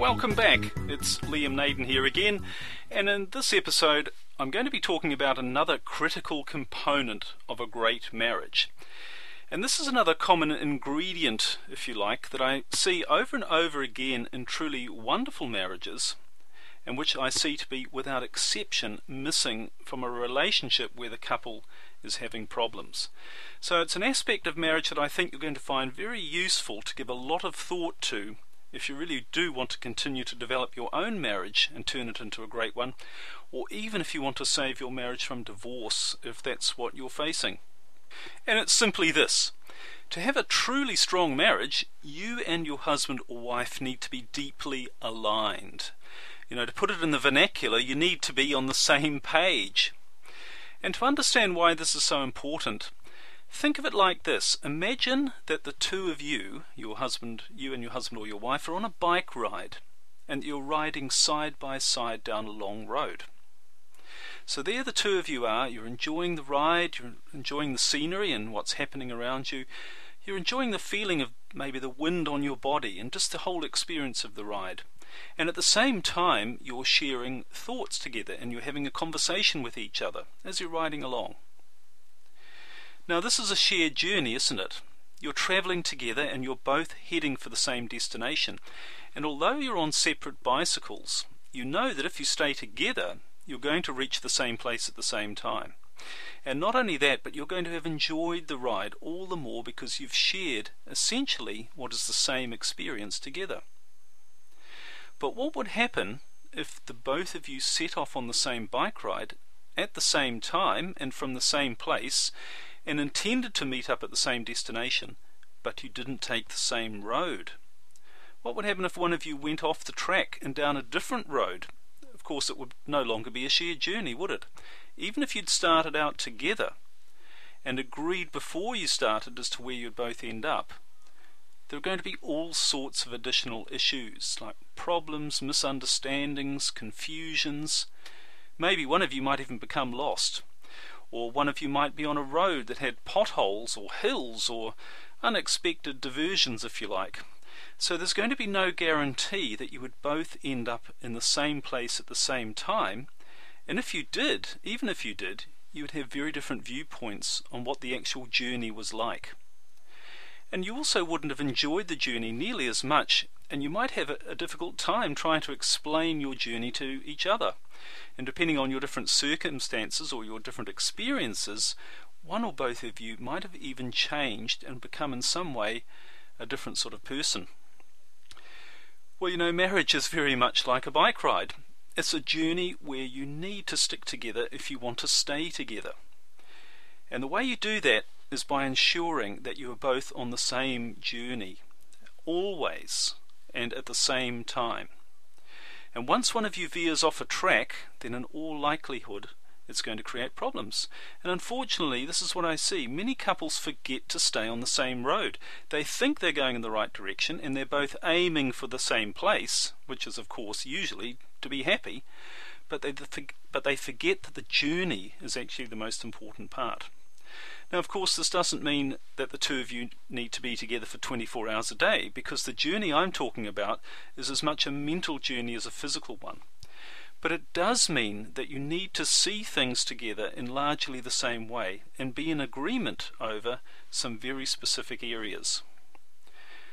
Welcome back. It's Liam Naden here again, and in this episode, I'm going to be talking about another critical component of a great marriage. And this is another common ingredient, if you like, that I see over and over again in truly wonderful marriages, and which I see to be, without exception, missing from a relationship where the couple is having problems. So it's an aspect of marriage that I think you're going to find very useful to give a lot of thought to if you really do want to continue to develop your own marriage and turn it into a great one, or even if you want to save your marriage from divorce if that's what you're facing. And it's simply this to have a truly strong marriage, you and your husband or wife need to be deeply aligned. You know, to put it in the vernacular, you need to be on the same page. And to understand why this is so important, Think of it like this Imagine that the two of you, your husband, you and your husband or your wife, are on a bike ride and you're riding side by side down a long road. So there the two of you are, you're enjoying the ride, you're enjoying the scenery and what's happening around you. You're enjoying the feeling of maybe the wind on your body and just the whole experience of the ride. And at the same time, you're sharing thoughts together and you're having a conversation with each other as you're riding along. Now, this is a shared journey, isn't it? You're travelling together and you're both heading for the same destination. And although you're on separate bicycles, you know that if you stay together, you're going to reach the same place at the same time. And not only that, but you're going to have enjoyed the ride all the more because you've shared essentially what is the same experience together. But what would happen if the both of you set off on the same bike ride at the same time and from the same place and intended to meet up at the same destination, but you didn't take the same road? What would happen if one of you went off the track and down a different road? Of course, it would no longer be a shared journey, would it? Even if you'd started out together and agreed before you started as to where you'd both end up, there are going to be all sorts of additional issues like problems, misunderstandings, confusions. Maybe one of you might even become lost or one of you might be on a road that had potholes or hills or unexpected diversions, if you like. So there's going to be no guarantee that you would both end up in the same place at the same time. And if you did, even if you did, you would have very different viewpoints on what the actual journey was like. And you also wouldn't have enjoyed the journey nearly as much, and you might have a, difficult time trying to explain your journey to each other. And depending on your different circumstances or your different experiences, one or both of you might have even changed and become in some way a different sort of person. Well, you know, marriage is very much like a bike ride. It's a journey where you need to stick together if you want to stay together. And the way you do that is by ensuring that you are both on the same journey, always and at the same time. And once one of you veers off a track, then in all likelihood it's going to create problems. And unfortunately, this is what I see. Many couples forget to stay on the same road. They think they're going in the right direction and they're both aiming for the same place, which is, of course, usually to be happy, but they, but they forget that the journey is actually the most important part. Now, of course, this doesn't mean that the two of you need to be together for 24 hours a day, because the journey I'm talking about is as much a mental journey as a physical one. But it does mean that you need to see things together in largely the same way and be in agreement over some very specific areas.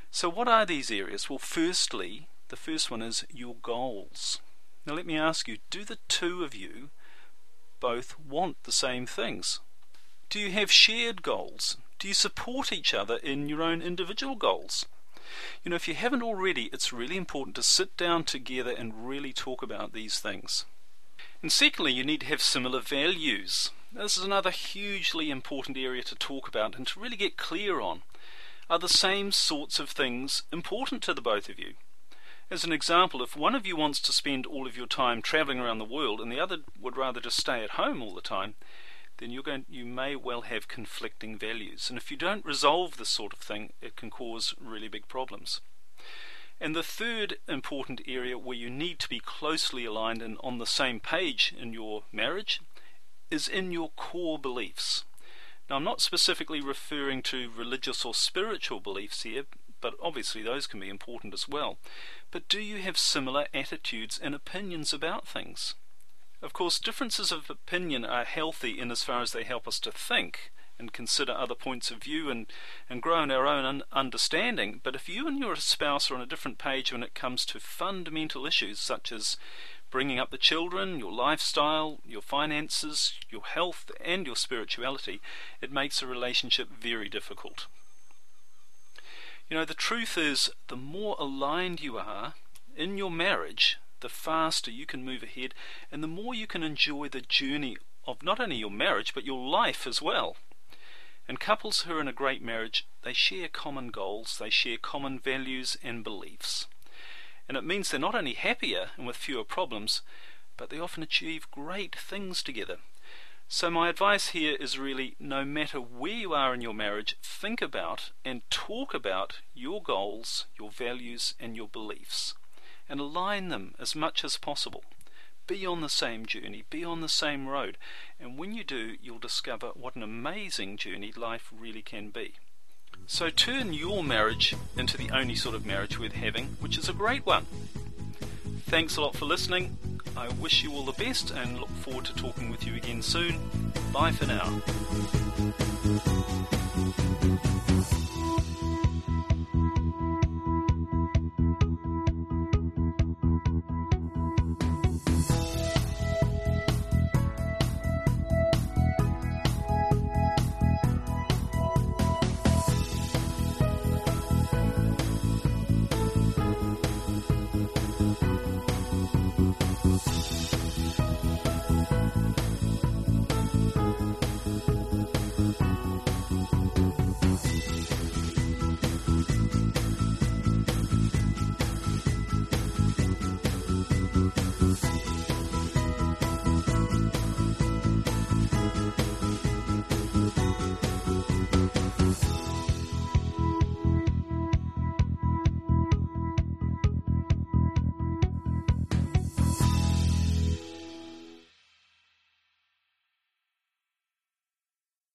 So, what are these areas? Well, firstly, the first one is your goals. Now, let me ask you do the two of you both want the same things? Do you have shared goals? Do you support each other in your own individual goals? You know, if you haven't already, it's really important to sit down together and really talk about these things. And secondly, you need to have similar values. This is another hugely important area to talk about and to really get clear on. Are the same sorts of things important to the both of you? As an example, if one of you wants to spend all of your time traveling around the world and the other would rather just stay at home all the time, then you're going you may well have conflicting values. And if you don't resolve this sort of thing, it can cause really big problems. And the third important area where you need to be closely aligned and on the same page in your marriage is in your core beliefs. Now, I'm not specifically referring to religious or spiritual beliefs here, but obviously those can be important as well. But do you have similar attitudes and opinions about things? Of course, differences of opinion are healthy in as far as they help us to think and consider other points of view and, and grow in our own un- understanding. But if you and your spouse are on a different page when it comes to fundamental issues such as bringing up the children, your lifestyle, your finances, your health, and your spirituality, it makes a relationship very difficult. You know, the truth is, the more aligned you are in your marriage, the faster you can move ahead and the more you can enjoy the journey of not only your marriage but your life as well. And couples who are in a great marriage, they share common goals, they share common values and beliefs. And it means they're not only happier and with fewer problems, but they often achieve great things together. So, my advice here is really no matter where you are in your marriage, think about and talk about your goals, your values, and your beliefs and align them as much as possible. Be on the same journey, be on the same road, and when you do, you'll discover what an amazing journey life really can be. So turn your marriage into the only sort of marriage worth having, which is a great one. Thanks a lot for listening. I wish you all the best and look forward to talking with you again soon. Bye for now.